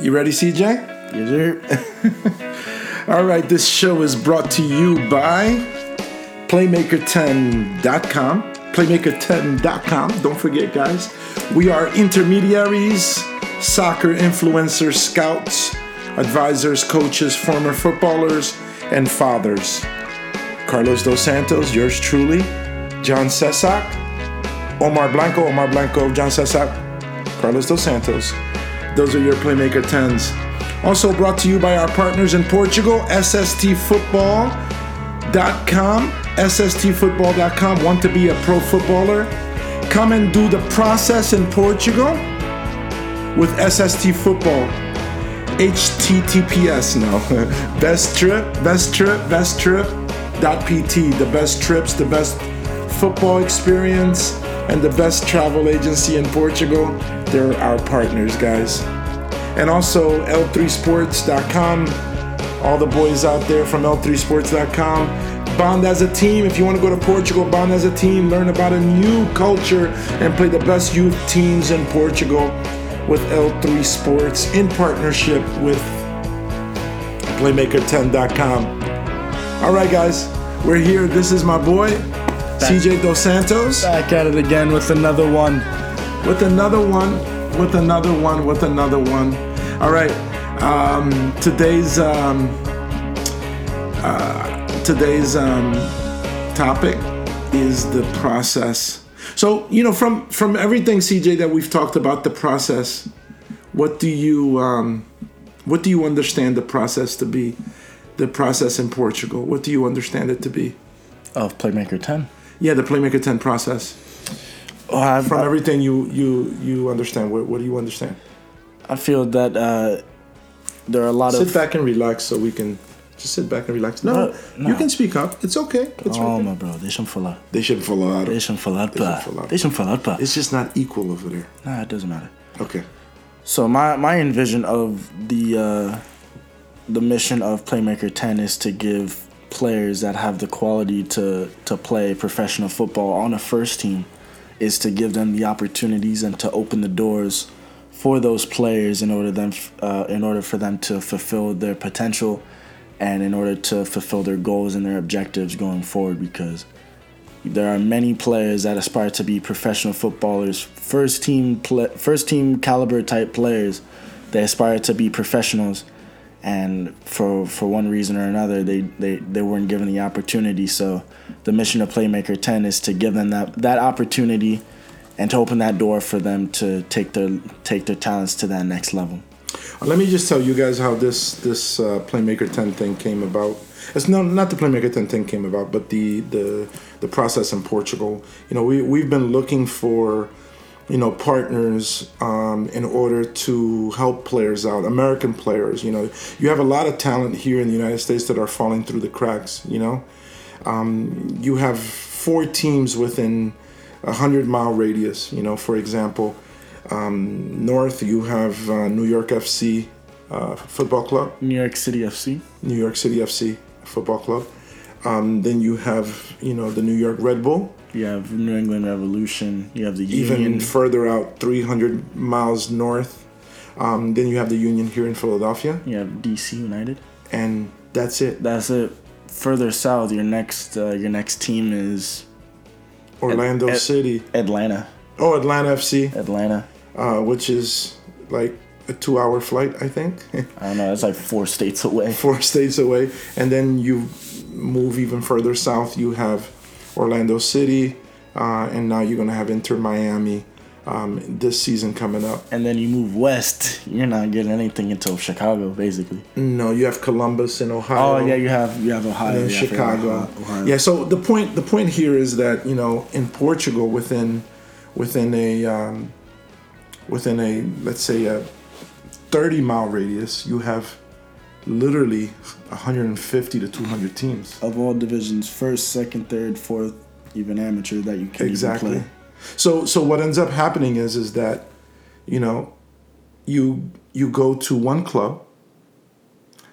You ready, CJ? Yes, sir. All right, this show is brought to you by Playmaker10.com. Playmaker10.com. Don't forget, guys, we are intermediaries, soccer influencers, scouts, advisors, coaches, former footballers, and fathers. Carlos Dos Santos, yours truly, John Sesak, Omar Blanco, Omar Blanco, John Sesak, Carlos Dos Santos. Those are your Playmaker 10s. Also brought to you by our partners in Portugal, SSTfootball.com. SSTfootball.com. Want to be a pro footballer? Come and do the process in Portugal with SST Football. HTTPS now. best trip, best trip, best trip. .pt. The best trips, the best football experience, and the best travel agency in Portugal. They're our partners, guys. And also L3Sports.com. All the boys out there from L3Sports.com. Bond as a team. If you want to go to Portugal, bond as a team, learn about a new culture, and play the best youth teams in Portugal with L3 Sports in partnership with Playmaker10.com. All right, guys, we're here. This is my boy, CJ Dos Santos, Back at it again with another one. with another one, with another one, with another one. All right, um, today's um, uh, today's um, topic is the process. So you know, from from everything, CJ, that we've talked about the process, what do you um, what do you understand the process to be? The process in Portugal. What do you understand it to be? Of Playmaker 10. Yeah, the Playmaker 10 process. Oh, From everything you you you understand, what, what do you understand? I feel that uh, there are a lot Sit of. Sit back and relax so we can just sit back and relax. No, No, no. you can speak up. It's okay. It's Oh, okay. my bro, deixa-me falar. Follow out. Deixa-me falar, pá. falar. Deixa-me falar, pá. It's just not equal over there. Nah, it doesn't matter. Okay. So my my envision of the uh, the mission of Playmaker 10 is to give players that have the quality to to play professional football on a first team is to give them the opportunities and to open the doors for those players in order them uh, in order for them to fulfill their potential and in order to fulfill their goals and their objectives going forward because there are many players that aspire to be professional footballers, first team first team caliber type players. They aspire to be professionals, and for for one reason or another, they they, they weren't given the opportunity. So, the mission of Playmaker Ten is to give them that that opportunity, and to open that door for them to take their take their talents to that next level. Uh, Let me just tell you guys how this this uh, Playmaker 10 thing came about. It's not not the Playmaker 10 thing came about, but the the the process in Portugal. You know, we we've been looking for you know partners um, in order to help players out, American players. You know, you have a lot of talent here in the United States that are falling through the cracks. You know, um, you have four teams within a hundred mile radius. You know, for example. Um, north, you have uh, New York FC uh, Football Club, New York City FC. New York City FC Football Club. Um, then you have, you know, the New York Red Bull. You have New England Revolution. You have the Even Union. further out, 300 miles north. Um, then you have the Union here in Philadelphia, You have DC United. and that's it. That's it. Further south, your next uh, your next team is Orlando At- City. Atlanta. Oh, Atlanta FC, Atlanta. uh, which is like a two-hour flight, I think. I don't know. It's like four states away. four states away, and then you move even further south. You have Orlando City, uh, and now you're gonna have Inter Miami um, this season coming up. And then you move west. You're not getting anything until Chicago, basically. No, you have Columbus in Ohio. Oh yeah, you have you have Ohio. and yeah, Chicago. Ohio- Ohio. Yeah. So the point the point here is that you know in Portugal within within a um, within a let's say a 30 mile radius you have literally 150 to 200 teams. Of all divisions, first, second, third, fourth, even amateur that you can exactly play. So so what ends up happening is is that you know you you go to one club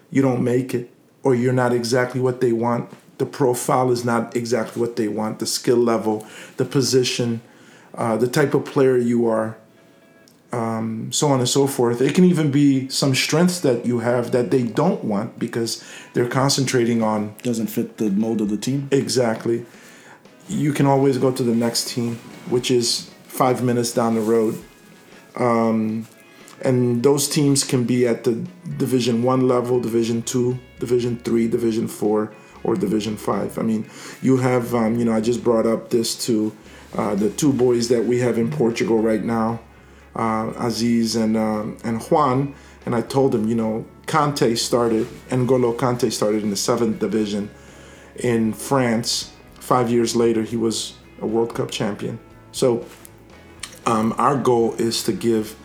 you don't make it or you're not exactly what they want the profile is not exactly what they want the skill level the position uh, the type of player you are um, so on and so forth. It can even be some strengths that you have that they don't want because they're concentrating on Doesn't fit the mold of the team. exactly. You can always go to the next team, which is five minutes down the road. Um, and those teams can be at the Division One level, Division Two, Division Three, Division Four, or Division Five. I mean, you have, um, you know, I just brought up this to uh, the two boys that we have in Portugal right now, uh, Aziz and um, and Juan, and I told them, you know, Kante started, N'Golo Kante started in the seventh division in France. Five years later, he was a World Cup champion. So, um, our goal is to give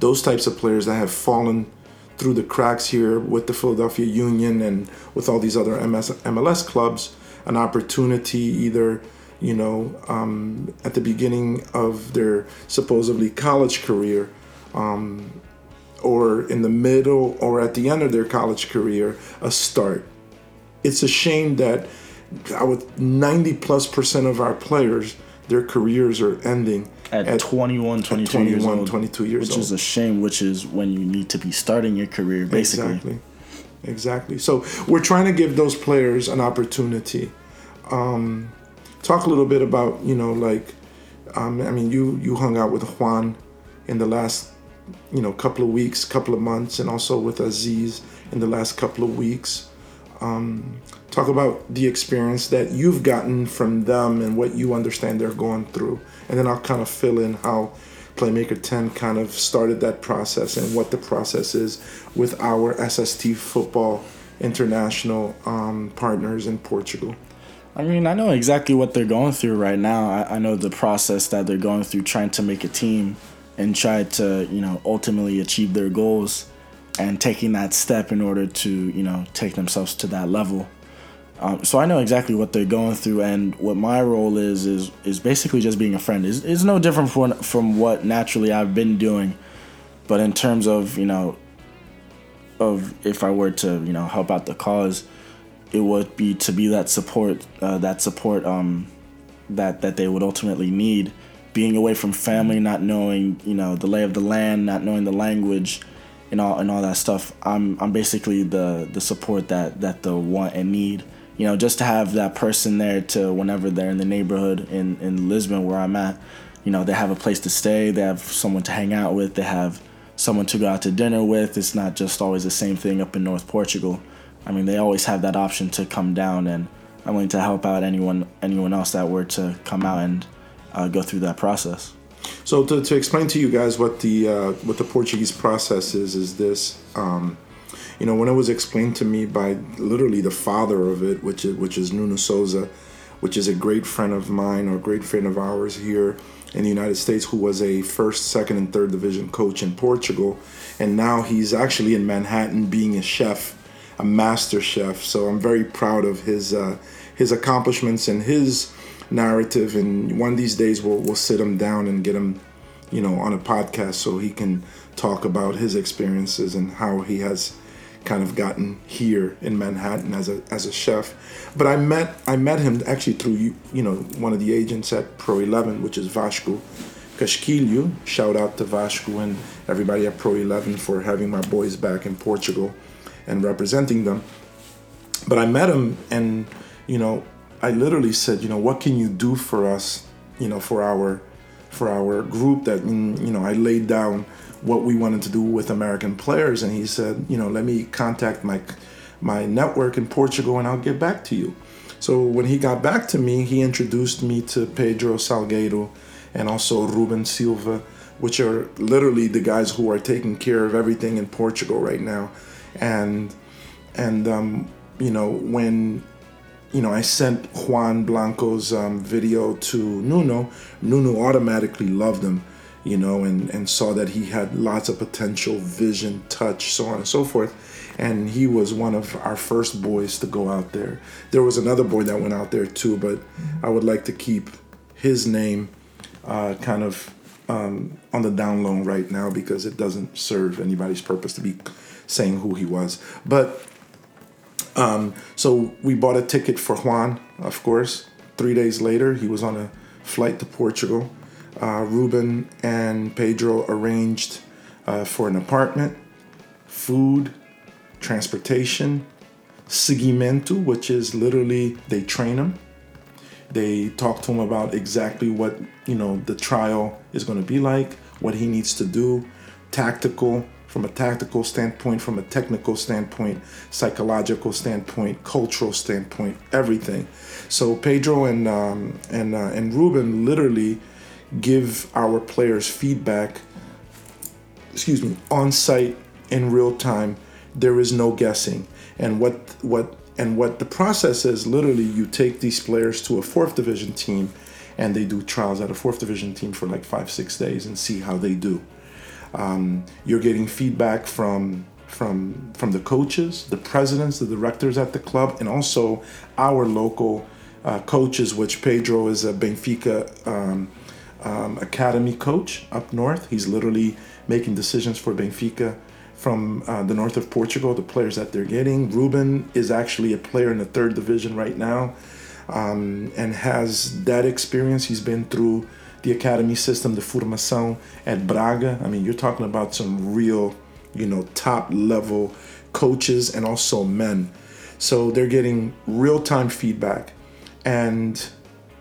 those types of players that have fallen through the cracks here with the Philadelphia Union and with all these other MS, MLS clubs an opportunity either you know um, at the beginning of their supposedly college career um, or in the middle or at the end of their college career a start it's a shame that I would 90 plus percent of our players their careers are ending At, at 21, 22 years 21, old. 22 years which old. is a shame, which is when you need to be starting your career, basically. Exactly. Exactly. So we're trying to give those players an opportunity. Um, talk a little bit about you know like, um, I mean you you hung out with Juan in the last you know couple of weeks, couple of months, and also with Aziz in the last couple of weeks. Um, talk about the experience that you've gotten from them and what you understand they're going through, and then I'll kind of fill in how Playmaker 10 kind of started that process and what the process is with our SST Football International um, partners in Portugal. I mean, I know exactly what they're going through right now. I, I know the process that they're going through trying to make a team and try to, you know, ultimately achieve their goals and taking that step in order to, you know, take themselves to that level. Um, so I know exactly what they're going through, and what my role is is is basically just being a friend. is is no different from from what naturally I've been doing, but in terms of you know, of if I were to you know help out the cause, it would be to be that support, uh, that support um, that that they would ultimately need. Being away from family, not knowing you know the lay of the land, not knowing the language, and all and all that stuff. I'm I'm basically the the support that that they'll want and need. You know, just to have that person there to whenever they're in the neighborhood in in Lisbon where I'm at. You know, they have a place to stay. They have someone to hang out with. They have someone to go out to dinner with. It's not just always the same thing up in North Portugal. I mean, they always have that option to come down, and I'm willing to help out anyone anyone else that were to come out and uh, go through that process. So to, to explain to you guys what the uh, what the Portuguese process is is this. Um, you know, when it was explained to me by literally the father of it, which is, which is Nuno Souza, which is a great friend of mine or a great friend of ours here in the United States, who was a first, second, and third division coach in Portugal, and now he's actually in Manhattan being a chef, a master chef. So I'm very proud of his uh, his accomplishments and his narrative. And one of these days, we'll we'll sit him down and get him, you know, on a podcast so he can talk about his experiences and how he has kind of gotten here in Manhattan as a as a chef. But I met I met him actually through you you know one of the agents at Pro 11, which is Vasco Casquilho. Shout out to Vasco and everybody at Pro 11 for having my boys back in Portugal and representing them. But I met him and you know I literally said you know what can you do for us you know for our for our group that mm, you know I laid down what we wanted to do with American players, and he said, you know, let me contact my my network in Portugal, and I'll get back to you. So when he got back to me, he introduced me to Pedro Salgueiro and also Ruben Silva, which are literally the guys who are taking care of everything in Portugal right now, and and um, you know when you know, I sent Juan Blanco's um, video to Nuno. Nuno automatically loved him, you know, and, and saw that he had lots of potential, vision, touch, so on and so forth. And he was one of our first boys to go out there. There was another boy that went out there too, but I would like to keep his name uh, kind of um, on the down low right now because it doesn't serve anybody's purpose to be saying who he was. But um, so we bought a ticket for Juan, of course. Three days later, he was on a flight to Portugal. Uh, Ruben and Pedro arranged uh, for an apartment, food, transportation, seguimento, which is literally they train them. They talk to him about exactly what you know the trial is going to be like, what he needs to do, tactical from a tactical standpoint, from a technical standpoint, psychological standpoint, cultural standpoint, everything. So Pedro and um, and uh, and Ruben literally give our players feedback. Excuse me, on site in real time. There is no guessing, and what what and what the process is. Literally, you take these players to a fourth division team, and they do trials at a fourth division team for like five six days and see how they do. Um, you're getting feedback from from from the coaches, the presidents, the directors at the club, and also our local uh, coaches. Which Pedro is a Benfica um, um, academy coach up north. He's literally making decisions for Benfica from uh, the north of Portugal, the players that they're getting. Ruben is actually a player in the third division right now um, and has that experience. He's been through the academy system, the formação at Braga. I mean, you're talking about some real, you know, top level coaches and also men. So they're getting real time feedback. And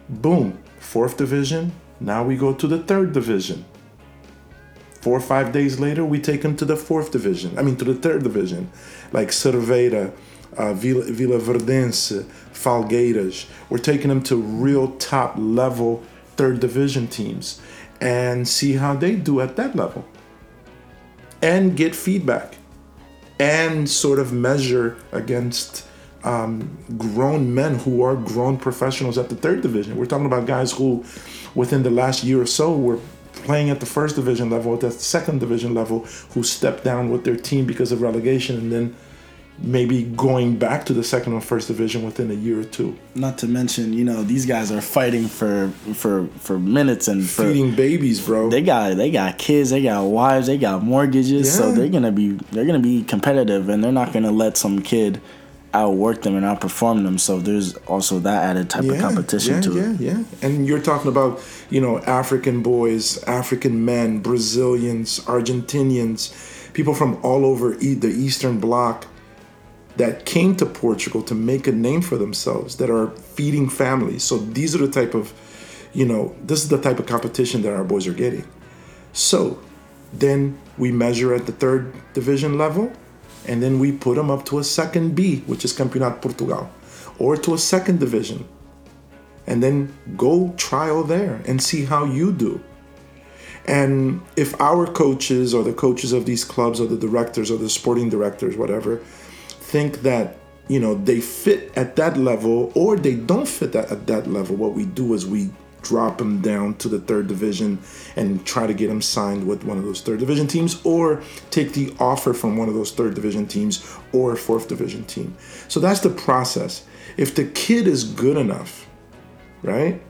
boom, fourth division. Now we go to the third division. Four or five days later, we take them to the fourth division. I mean, to the third division, like Cerveira, uh, Vila, Verdense, Felgueiras. We're taking them to real top level third division teams and see how they do at that level and get feedback and sort of measure against um, grown men who are grown professionals at the third division. We're talking about guys who, within the last year or so, were playing at the first division level, at the second division level, who stepped down with their team because of relegation and then maybe going back to the second or first division within a year or two. Not to mention, you know, these guys are fighting for for for minutes and for, feeding babies, bro. They got they got kids, they got wives, they got mortgages, yeah. so they're gonna be they're gonna be competitive, and they're not gonna let some kid outwork them and outperform them. So there's also that added type yeah, of competition yeah, to yeah, it. Yeah, yeah, And you're talking about you know African boys, African men, Brazilians, Argentinians, people from all over the Eastern Bloc that came to Portugal to make a name for themselves that are feeding families. So these are the type of, you know, this is the type of competition that our boys are getting. So then we measure at the third division level and then we put them up to a second B, which is Campeonato Portugal, or to a second division. And then go trial there and see how you do. And if our coaches or the coaches of these clubs or the directors or the sporting directors, whatever, think that you know they fit at that level or they don't fit at, at that level. What we do is we drop them down to the third division and try to get them signed with one of those third division teams or take the offer from one of those third division teams or fourth division team. So that's the process. If the kid is good enough right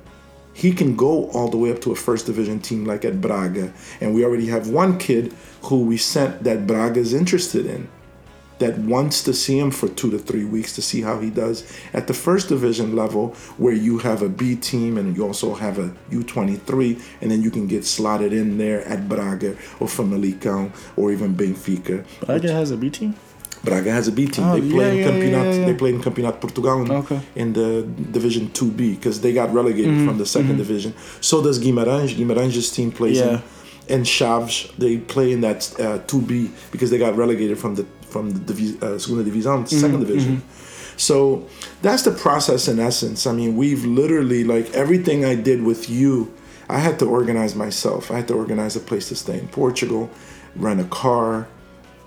he can go all the way up to a first division team like at braga. And we already have one kid who we sent that braga is interested in that wants to see him for two to three weeks to see how he does at the first division level, where you have a B team and you also have a U23, and then you can get slotted in there at Braga or Famalicão or even Benfica. Braga has a B team. Braga has a B team. Oh, they play yeah, in Campeonato. Yeah, yeah, they play in Campeonato Portugal okay. in the Division Two B because they got relegated mm-hmm. from the 2nd mm-hmm. division. So does Guimarães. Guimarães' team plays in and Chaves they play in that uh, 2B because they got relegated from the from the uh, Segunda Divisão, 2nd mm-hmm, division. Mm-hmm. So that's the process in essence. I mean, we've literally like everything I did with you. I had to organize myself. I had to organize a place to stay in Portugal, rent a car,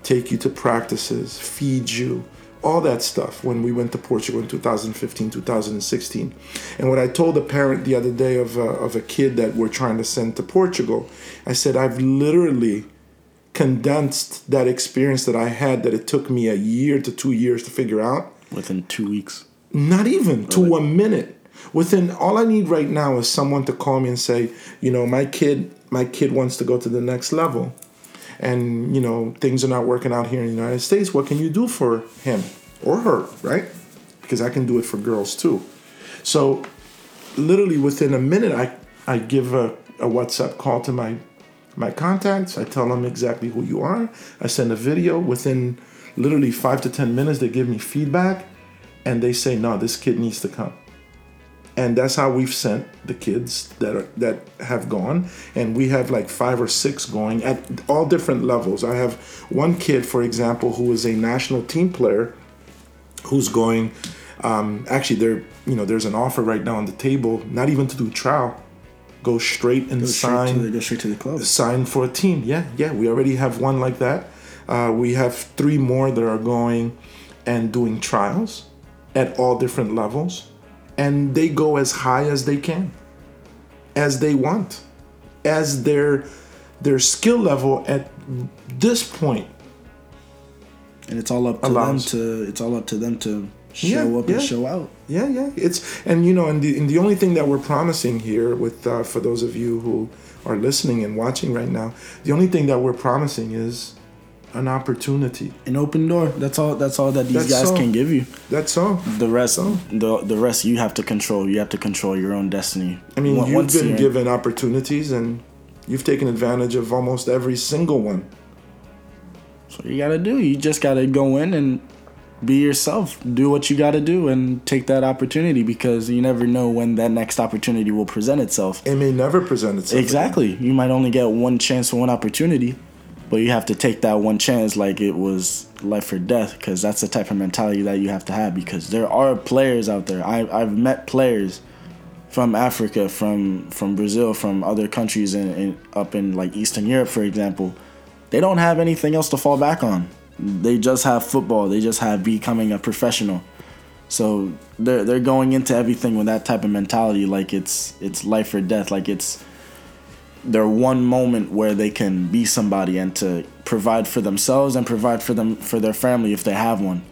take you to practices, feed you, all that stuff when we went to Portugal in 2015, 2016. And what I told a parent the other day of a, of a kid that we're trying to send to Portugal, I said, I've literally condensed that experience that I had that it took me a year to two years to figure out. Within two weeks? Not even, to a minute. Within all I need right now is someone to call me and say, you know, my kid, my kid wants to go to the next level. And, you know, things are not working out here in the United States. What can you do for him or her, right? Because I can do it for girls too. So literally within a minute I I give a, a WhatsApp call to my my contacts. I tell them exactly who you are. I send a video. Within literally five to ten minutes, they give me feedback, and they say, "No, this kid needs to come." And that's how we've sent the kids that are that have gone, and we have like five or six going at all different levels. I have one kid, for example, who is a national team player, who's going. Um, actually, there you know there's an offer right now on the table, not even to do trial, go straight and Go straight, sign to the, go straight to the club. sign for a team. Yeah, yeah, we already have one like that. Uh, we have three more that are going and doing trials at all different levels, and they go as high as they can, as they want, as their their skill level at this point. And it's all up to Allows. them to it's all up to them to show Yeah, up yeah. and show out. Yeah, yeah. It's and you know, and the and the only thing that we're promising here, with uh, for those of you who are listening and watching right now, the only thing that we're promising is an opportunity. An open door. That's all that's all that these That's guys all. can give you. That's all. The rest Oh. the the rest you have to control. You have to control your own destiny. I mean, Once- you've been given opportunities and you've taken advantage of almost every single one. So you gotta do. You just gotta go in and be yourself. Do what you gotta do and take that opportunity because you never know when that next opportunity will present itself. It may never present itself. again. Exactly. You might only get one chance for one opportunity, but you have to take that one chance like it was life or death because that's the type of mentality that you have to have because there are players out there. I, I've met players from Africa, from from Brazil, from other countries in, in up in like Eastern Europe, for example. They don't have anything else to fall back on. They just have football. They just have becoming a professional. So they're they're going into everything with that type of mentality, like it's it's life or death, like it's their one moment where they can be somebody and to provide for themselves and provide for them for their family if they have one.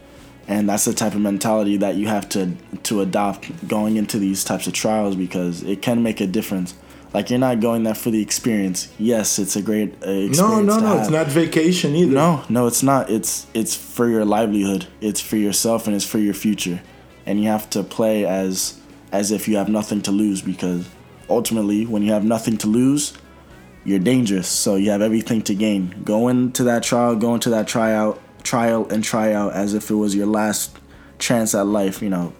And that's the type of mentality that you have to to adopt going into these types of trials because it can make a difference. Like you're not going there for the experience. Yes, it's a great uh, experience. No, no, no. have. It's not vacation either. No, no, it's not. It's it's for your livelihood. It's for yourself and it's for your future. And you have to play as as if you have nothing to lose because ultimately when you have nothing to lose, you're dangerous. So you have everything to gain. Go into that trial, go into that tryout, trial and try out as if it was your last chance at life, you know.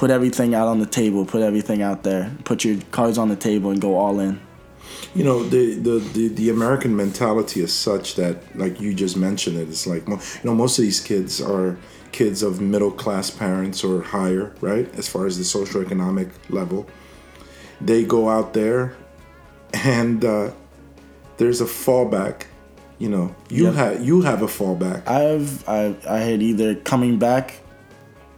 Put everything out on the table, put everything out there. Put your cards on the table and go all in. You know, the, the, the, the American mentality is such that, like you just mentioned it, it's like, you know, most of these kids are kids of middle class parents or higher, right? As far as the socioeconomic level. They go out there and uh, there's a fallback. You know, you Yep. have you have a fallback. I've I I had either coming back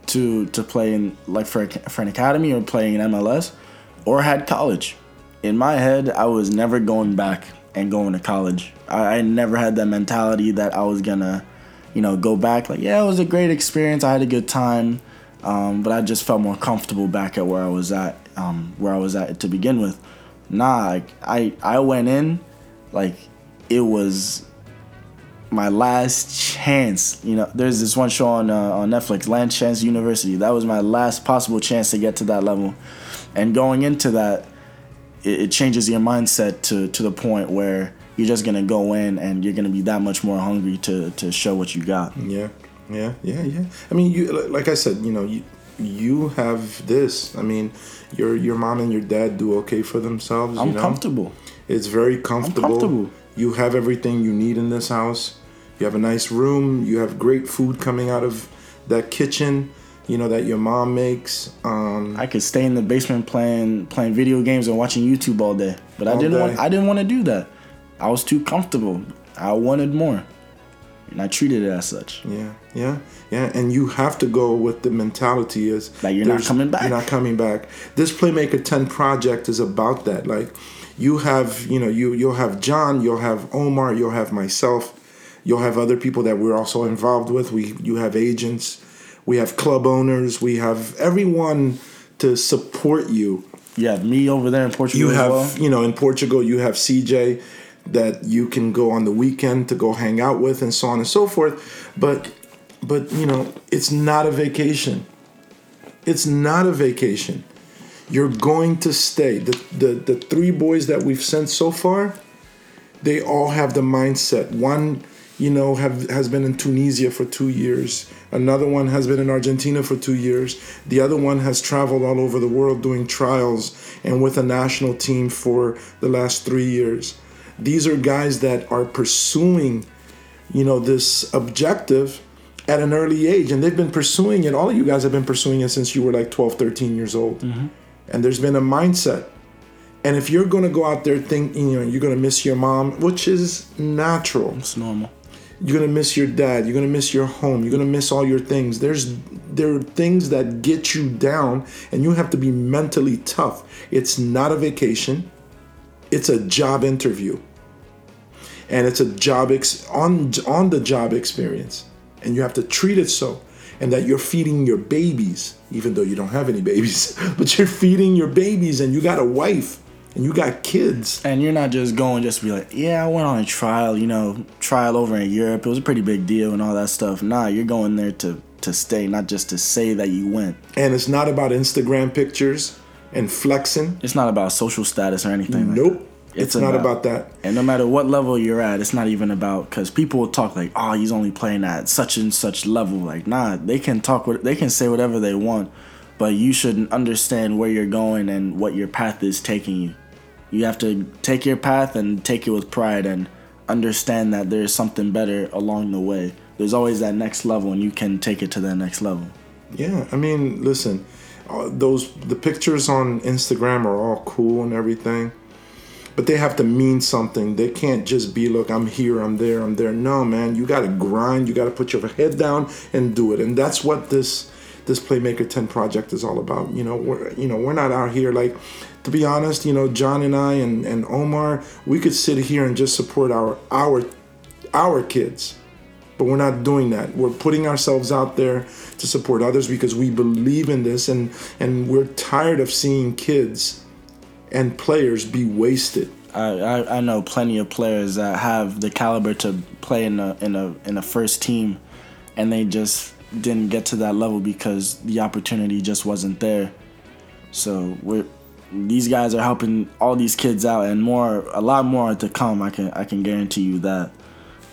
to to play in like for for an academy or playing in MLS, or had college. In my head, I was never going back and going to college. I, I never had that mentality that I was gonna, you know, go back. Like yeah, it was a great experience. I had a good time, um, but I just felt more comfortable back at where I was at, um, where I was at to begin with. Nah, I I went in, like it was my last chance. You know, there's this one show on uh, on Netflix, Last Chance University. That was my last possible chance to get to that level, and going into that, it, it changes your mindset to to the point where you're just gonna go in and you're gonna be that much more hungry to to show what you got. Yeah, yeah, yeah, yeah. I mean, you like I said, you know, you you have this. I mean, your your mom and your dad do okay for themselves. I'm you know? comfortable. It's very comfortable. comfortable. You have everything you need in this house. You have a nice room. You have great food coming out of that kitchen. You know that your mom makes. Um, I could stay in the basement playing playing video games and watching YouTube all day, but I didn't want. I didn't want to do that. I was too comfortable. I wanted more, and I treated it as such. Yeah, yeah, yeah. And you have to go with the mentality is That you're not coming back. You're not coming back. This Playmaker 10 project is about that. Like you have, you know, you you'll have John, you'll have Omar, you'll have myself, you'll have other people that we're also involved with. We you have agents, we have club owners, we have everyone to support you. Have me over there in Portugal You as have, well. you know, in Portugal, you have CJ that you can go on the weekend to go hang out with and so on and so forth. But, but you know, it's not a vacation. It's not a vacation. You're going to stay. The, the, the three boys that we've sent so far, they all have the mindset. One, you know, have has been in Tunisia for two years. Another one has been in Argentina for two years. The other one has traveled all over the world doing trials and with a national team for the last three years. These are guys that are pursuing, you know, this objective at an early age and they've been pursuing it all of you guys have been pursuing it since you were like 12 13 years old mm-hmm. and there's been a mindset and if you're going to go out there thinking you know you're going to miss your mom which is natural it's normal you're to miss your dad. You're to miss your home. You're to miss all your things. There's there are things that get you down and you have to be mentally tough. It's not a vacation. It's a job interview. And it's a job ex- on on the job experience. And you have to treat it so and that you're feeding your babies even though you don't have any babies but you're feeding your babies and you got a wife and you got kids and you're not just going just to be like yeah i went on a trial you know trial over in europe it was a pretty big deal and all that stuff nah you're going there to to stay not just to say that you went and it's not about instagram pictures and flexing it's not about social status or anything nope like it's, it's not about, that. And no matter what level you're at, it's not even about because people will talk like, "Oh, he's only playing at such and such level." Like, nah, they can talk. They can say whatever they want, but you should understand where you're going and what your path is taking you. You have to take your path and take it with pride and understand that there's something better along the way. There's always that next level, and you can take it to that next level. Yeah, I mean, listen, uh, those the pictures on Instagram are all cool and everything but they have to mean something. They can't just be, look, I'm here, I'm there, I'm there. No, man, you got to grind. You got to put your head down and do it. And that's what this this Playmaker 10 project is all about. You know, we're you know we're not out here like. To be honest, you know, John and I and, and Omar, we could sit here and just support our our our kids but we're not doing that we're putting ourselves out there to support others because we believe in this and and we're tired of seeing kids and players be wasted. I, I, know plenty of players that have the caliber to play in a in a in a first team, and they just didn't get to that level because the opportunity just wasn't there. So we're these guys are helping all these kids out, and more a lot more to come. I can I can guarantee you that.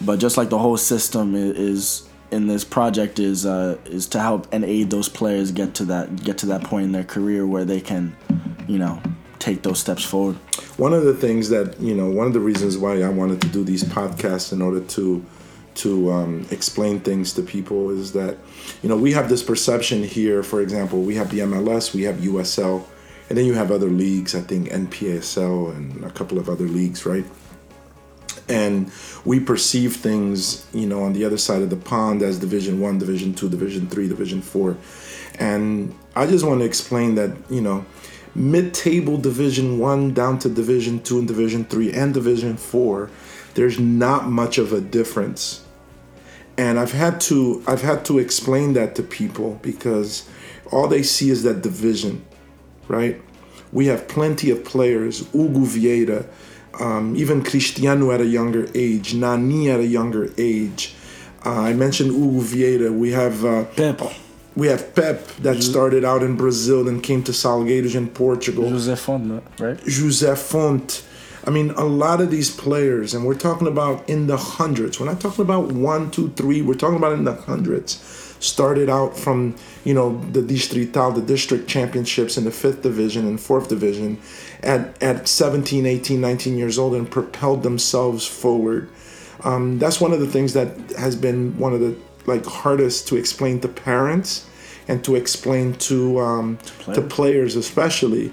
But just like the whole system is, in this project is uh, is to help and aid those players get to that get to that point in their career where they can, you know, take those steps forward. One of the things that you know, one of the reasons why I wanted to do these podcasts in order to to um, explain things to people is that you know we have this perception here. For example, we have the MLS, we have USL, and then you have other leagues. I think NPSL and a couple of other leagues, right? and we perceive things you know on the other side of the pond as division one division two division three division four and i just want to explain that you know mid-table division 1 down to division 2 and division 3 and division 4 there's not much of a difference and i've had to i've had to explain that to people because all they see is that division right we have plenty of players Hugo Vieira um, even Cristiano at a younger age Nani at a younger age uh, I mentioned Hugo Vieira we have uh, Pep we have Pep that started out in Brazil and came to Salgueiros in Portugal. José Fonte, right? José Fonte. I mean, a lot of these players, and we're talking about in the hundreds. We're not talking about one, two, three. We're talking about in the hundreds. Started out from, you know, the Distrital, the district championships in the fifth division and fourth division at, at 17, 18, 19 years old and propelled themselves forward. Um, that's one of the things that has been one of the like hardest to explain to parents and to explain to um, players. to players especially.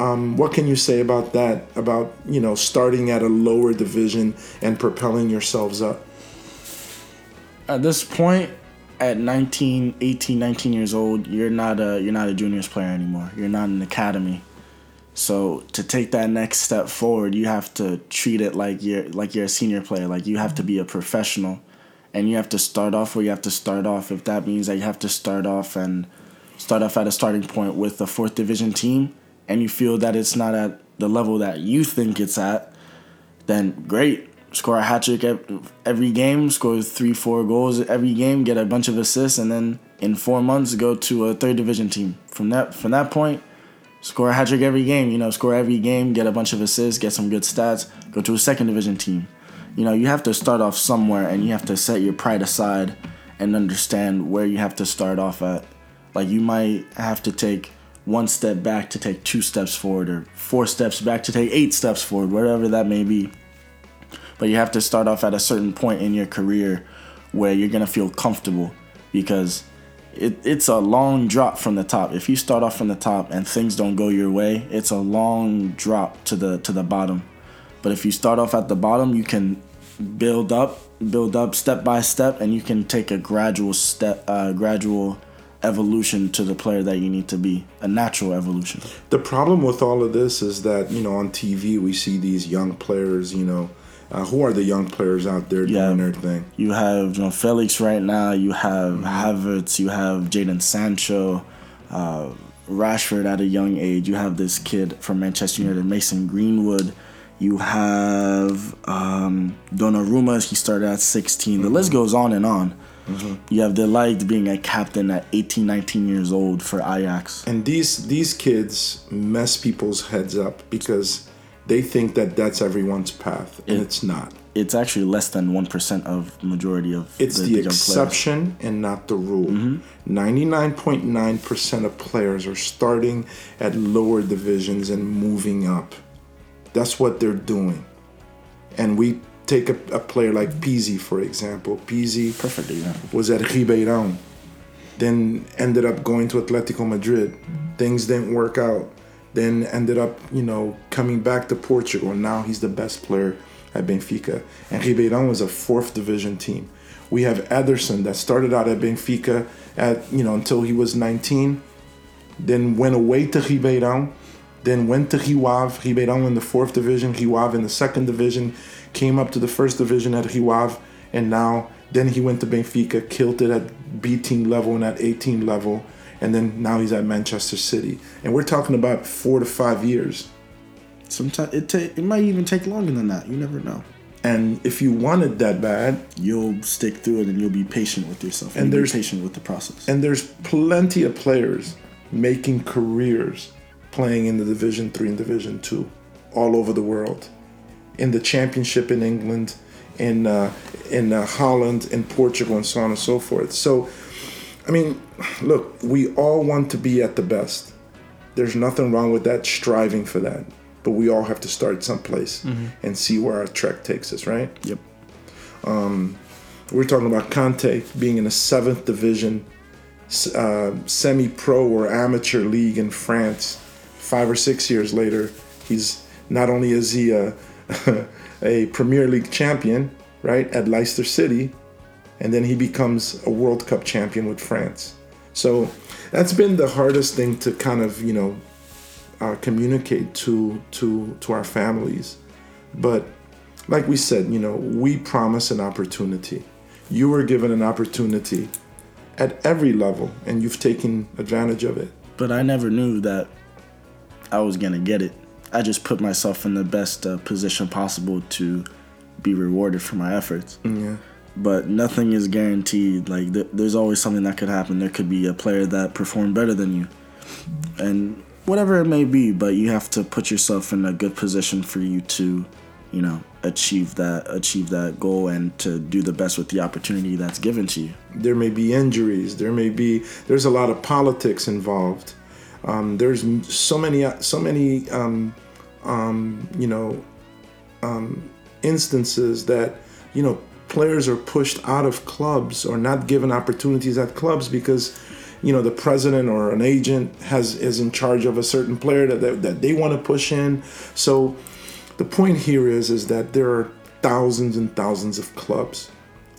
Um, what can you say about that? About you know starting at a lower division and propelling yourselves up. At this point, at 19, 18, 19 years old, you're not a you're not a juniors player anymore. You're not an academy. So to take that next step forward, you have to treat it like you're like you're a senior player. Like you have to be a professional and you have to start off where you have to start off. If that means that you have to start off and start off at a starting point with a fourth division team, and you feel that it's not at the level that you think it's at, then great. Score a hat trick every game, score three, four goals every game, get a bunch of assists, and then in four months go to a third division team. From that from that point, score a hat trick every game. You know, score every game, get a bunch of assists, get some good stats, go to a second division team you know, you have to start off somewhere and you have to set your pride aside and understand where you have to start off at. Like you might have to take one step back to take two steps forward or four steps back to take eight steps forward, whatever that may be. But you have to start off at a certain point in your career where you're to feel comfortable because it, it's a long drop from the top. If you start off from the top and things don't go your way, it's a long drop to the to the bottom. But if you start off at the bottom, you can build up, build up step by step, and you can take a gradual step, uh, gradual evolution to the player that you need to be, a natural evolution. The problem with all of this is that you know on TV we see these young players, you know. Uh, who are the young players out there Yeah. doing their thing? You have you know, Felix right now. You have Havertz. You have Jaden Sancho, uh, Rashford at a young age. You have this kid from Manchester United, Mason Greenwood. You have um, Donnarumma. He started at 16. The list goes on and on. You have De Ligt being a captain at 18, 19 years old for Ajax. And these these kids mess people's heads up because they think that that's everyone's path, and It- it's not. It's actually less than one percent of majority of It's the, the, the young players. exception and not the rule. Mm-hmm. 99.9% of players are starting at lower divisions and moving up. That's what they're doing. And we take a, a player like Pizzi, for example. Pizzi Perfect example. was at Ribeirão, then ended up going to Atletico Madrid. Things didn't work out. Then ended up, you know, coming back to Portugal. Now he's the best player at Benfica. And Ribeirão was a fourth division team. We have Ederson that started out at Benfica at, you know, until he was 19, then went away to Ribeirão, then went to Rio Ave, Ribeirão in the fourth division, Rio Ave in the second division, came up to the first division at Rio Ave, and now then he went to Benfica, killed it at B team level and at A team level, and then now he's at Manchester City. And we're talking about four to five years. Sometimes it ta- it might even take longer than that. You never know. And if you want it that bad, You'll stick through it and you'll be patient with yourself. And there's- there's patient with the process. and there's plenty of players making careers playing in the division 3 and division 2 all over the world in the championship in england in uh, in uh, holland in portugal and so on and so forth so i mean look we all want to be at the best there's nothing wrong with that striving for that but we all have to start someplace and see where our trek takes us right yep. we're talking about Kante being in a seventh division, uh, semi-pro or amateur league in France. Five or six years later, he's not only is he a, a Premier League champion, right, at Leicester City, and then he becomes a World Cup champion with France. So that's been the hardest thing to kind of you know uh, communicate to to to our families, but like we said, you know, we promise an opportunity. You were given an opportunity at every level, and you've taken advantage of it. But I never knew that I was gonna get it. I just put myself in the best uh, position possible to be rewarded for my efforts. Yeah. But nothing is guaranteed. Like th- there's always something that could happen. There could be a player that performed better than you, and whatever it may be. But you have to put yourself in a good position for you to, you know, achieve that achieve that goal and to do the best with the opportunity that's given to you. There may be injuries. There may be. There's a lot of politics involved. Um, there's so many, so many, um, um, you know, um, instances that you know players are pushed out of clubs or not given opportunities at clubs because you know the president or an agent has is in charge of a certain player that, that, that they want to push in. So the point here is is that there are thousands and thousands of clubs.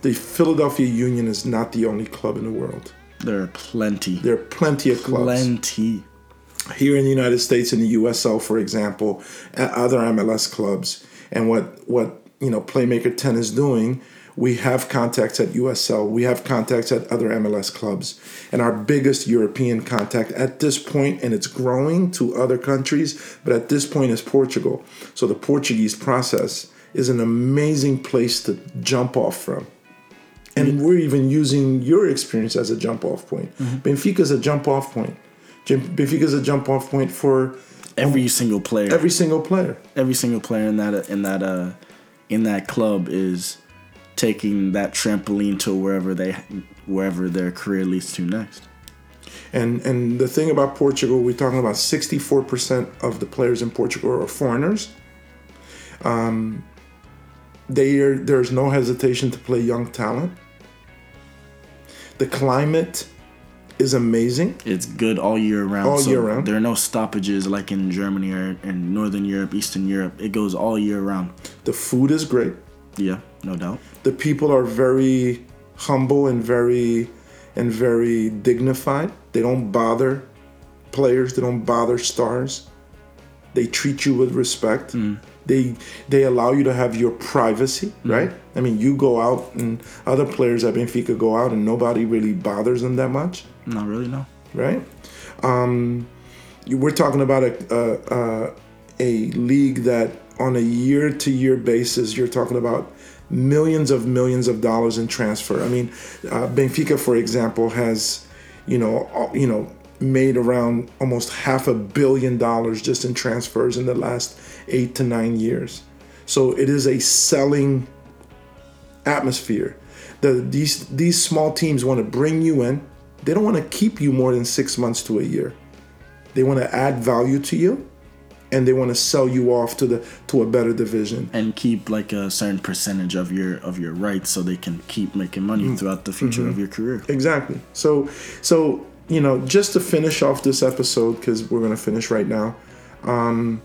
The philadelphia union is not the only club in the world. There are plenty, there are plenty of clubs. Plenty. here in the United States, in the USL, for example, at other MLS clubs, and what what you know Playmaker Ten is doing. We have contacts at USL. We have contacts at other MLS clubs, and our biggest European contact at this point, and it's growing to other countries, but at this point is Portugal. So the Portuguese process is an amazing place to jump off from. And we're even using your experience as a jump off point. Benfica is a jump off point. Benfica is a jump off point for Every single player, every single player. every single player in that in that uh in that club is taking that trampoline to wherever they wherever their career leads to next. And and the thing about Portugal, we're talking about 64% of the players in Portugal are foreigners. Um, they are, there's no hesitation to play young talent. The climate is amazing. It's good all year round. All year round. There are no stoppages like in Germany or in Northern Europe, Eastern Europe. It goes all year round. The food is great. Yeah, no doubt. The people are very humble and very and very dignified. They don't bother players. They don't bother stars. They treat you with respect. Mm. They they allow you to have your privacy, Mm. right? I mean, you go out and other players at Benfica go out and nobody really bothers them that much, Not really, no. right? Um, you- we're talking about a a, a a league that on a year to year basis, you're talking about millions of millions of dollars in transfer. I mean, uh, Benfica, for example, has you know all- you know made around almost half a billion dollars just in transfers in the last eight to nine years. So it is a selling atmosphere. The, these these small teams want to bring you in. They don't want to keep you more than six months to a year. They want to add value to you, and they want to sell you off to the to a better division. And keep like a certain percentage of your of your rights so they can keep making money Mm. throughout the future Mm-hmm. of your career. Exactly. So so you know just to finish off this episode because we're gonna finish right now. Um,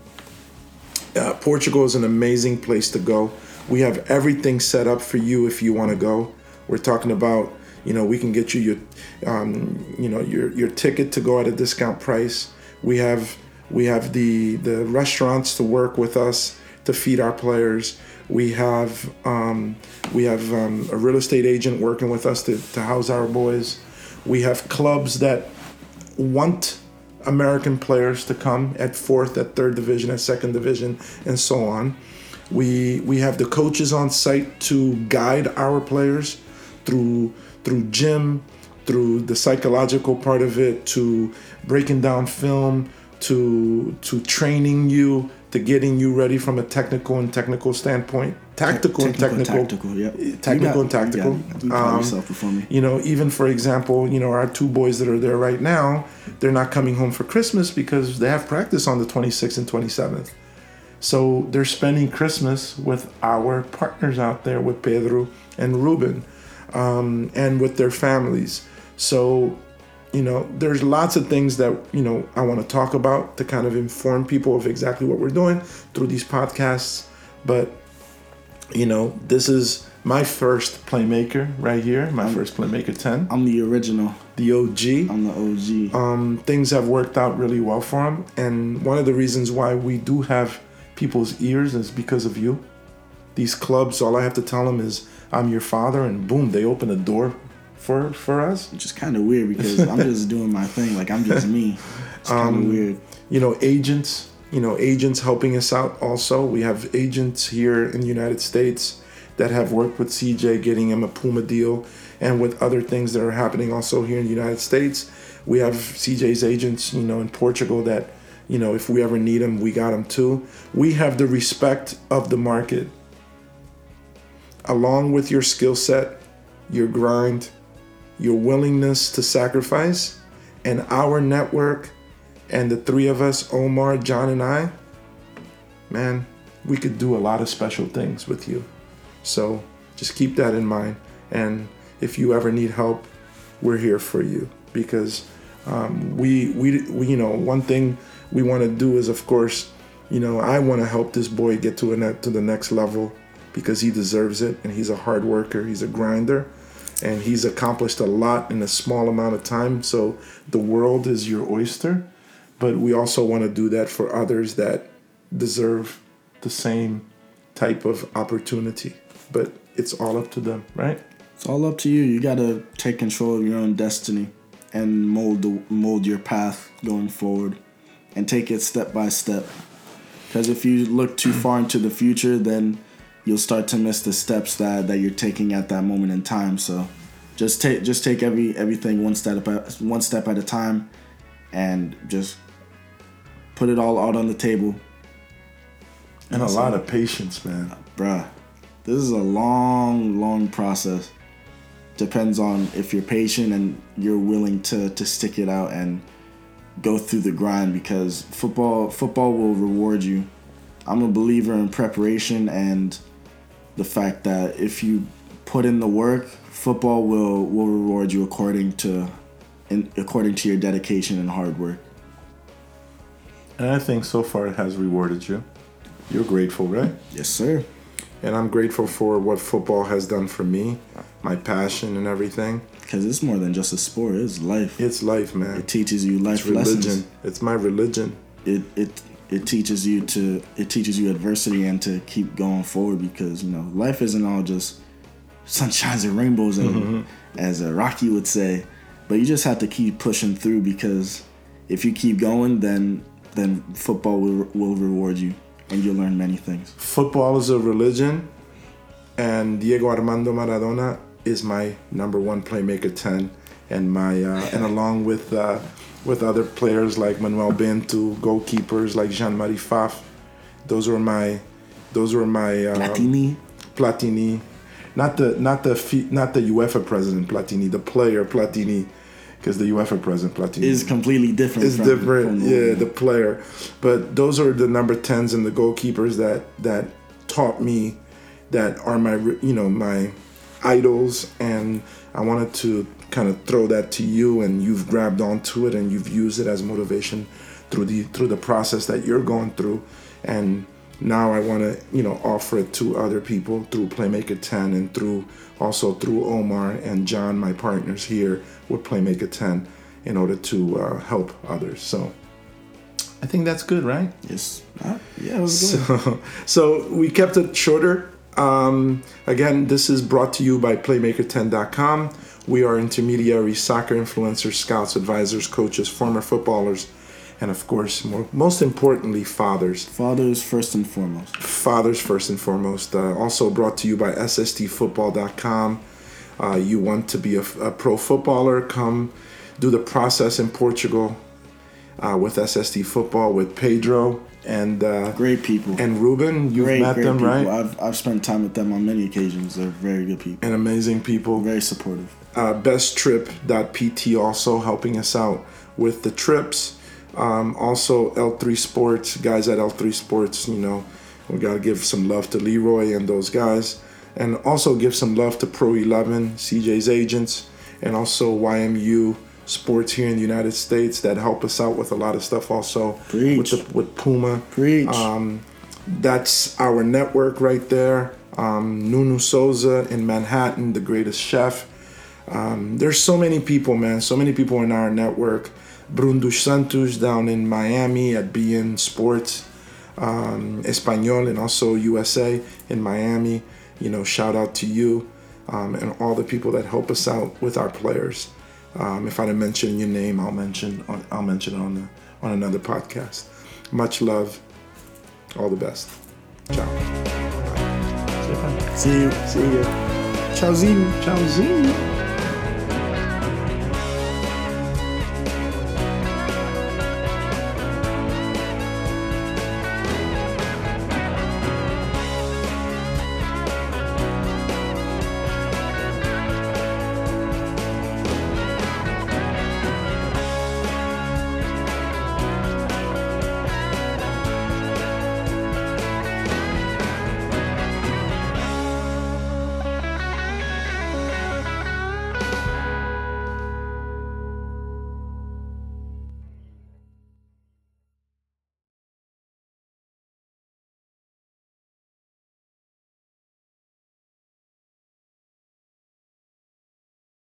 uh, Portugal is an amazing place to go. We have everything set up for you if you want to go. We're talking about you know we can get you your um, you know your your ticket to go at a discount price. We have we have the the restaurants to work with us to feed our players. We have um, we have um, a real estate agent working with us to, to house our boys. We have clubs that want American players to come at fourth, at third division, at second division, and so on. We we have the coaches on site to guide our players through through gym, through the psychological part of it, to breaking down film, to to training you, to getting you ready from a technical and technical standpoint, tactical and technical, tactical, yeah. technical and tactical. You Um, me. you know, even for example, you know, our two boys that are there right now, they're not coming home for Christmas because they have practice on the 26th and 27th. So they're spending Christmas with our partners out there, with Pedro and Ruben, um, and with their families. So, you know, there's lots of things that, you know, I want to talk about to kind of inform people of exactly what we're doing through these podcasts. But you know, this is my first playmaker right here, my first playmaker 10, I'm the original. the OG. I'm the OG. Um, things have worked out really well for him, and one of the reasons why we do have people's ears is because of you. These clubs, all I have to tell them is, "I'm your father," and boom, they open a door for for us. Which is kind of weird because I'm just doing my thing. Like I'm just me. It's kind Um, of weird. you know agents you know agents helping us out also. We have agents here in the united states that have worked with cj getting him a puma deal and with other things that are happening also here in the united states. We have cj's agents you know in portugal that you know if we ever need them we got them too. We have the respect of the market. Along with your skill set your grind your willingness to sacrifice and our network and the three of us, Omar, John, and I, man, we could do a lot of special things with you. So just keep that in mind. And if you ever need help, we're here for you because um, we, we, we, you know, one thing we want to do is, of course, you know, I want to help this boy get to a net, to the next level because he deserves it and he's a hard worker, he's a grinder, and he's accomplished a lot in a small amount of time. So the world is your oyster but we also want to do that for others that deserve the same type of opportunity. But it's all up to them, right? It's all up to you. You gotta take control of your own destiny and mold the mold your path going forward, and take it step by step. Because if you look too far into the future, then you'll start to miss the steps that, that you're taking at that moment in time. So, just take just take every everything one step at one step at a time, and just put it all out on the table, And a lot of patience, man. bruh. this is a long, long process. Depends on if you're patient and you're willing to to stick it out and go through the grind because football football will reward you. I'm a believer in preparation and the fact that if you put in the work, football will will reward you according to in, according to your dedication and hard work. And I think so far it has rewarded you. You're grateful, right? Yes, sir. And I'm grateful for what football has done for me, my passion and everything. Because it's more than just a sport; it's life. It's life, man. It teaches you life it's religion. lessons. It's my religion. It it it teaches you to it teaches you adversity and to keep going forward because you know life isn't all just sunshines and rainbows, and, Mm-hmm. as Rocky would say. But you just have to keep pushing through because if you keep going, then then football will will reward you and you'll learn many things. Football is a religion, and Diego Armando Maradona is my number one playmaker ten, and my uh, and along with uh, with other players like Manuel Bento, goalkeepers like Jean Marie Pfaff, those were my those were my uh, Platini, Platini, not the not the not the UEFA president Platini, the player Platini, because the UEFA president Platini is completely different. is different. from yeah, the player. But those are the number tens and the goalkeepers that that taught me that are my you know my idols, and I wanted to kind of throw that to you, and you've grabbed onto it, and you've used it as motivation through the through the process that you're going through, and now I want to you know offer it to other people through Playmaker 10 and through also through Omar and John, my partners here with Playmaker 10, in order to uh, help others. So I think that's good, right? Yes. Ah, yeah, it was good. So, so we kept it shorter. Um, again, this is brought to you by Playmaker10.com. We are intermediaries, soccer influencers, scouts, advisors, coaches, former footballers, and of course, more, most importantly, fathers. Fathers first and foremost. Fathers first and foremost. Uh, also brought to you by SSTFootball.com. Uh, you want to be a, a pro footballer? Come do the process in Portugal uh, with SST Football with Pedro and uh, Great people. and Ruben. You've great, met great them, people. right? I've I've spent time with them on many occasions. They're very good people. and amazing people. Very supportive. uh, besttrip.pt also helping us out with the trips. Um, also, L3 Sports, guys at L3 Sports, you know, we got to give some love to Leroy and those guys. And also give some love to Pro 11, CJ's agents, and also YMU Sports here in the United States that help us out with a lot of stuff also. Preach. With, the, with Puma. Preach. Um, that's our network right there. Um, Nunu Souza in Manhattan, the greatest chef. Um, there's so many people, man. So many people in our network. Brundush Santos down in Miami at BN Sports, um, Espanol, and also USA in Miami. You know, shout out to you um, and all the people that help us out with our players. Um, if I didn't mention your name, I'll mention I'll mention it on the, on another podcast. Much love. All the best. Ciao. See you. See you. Ciao, Zine. Ciao, Z.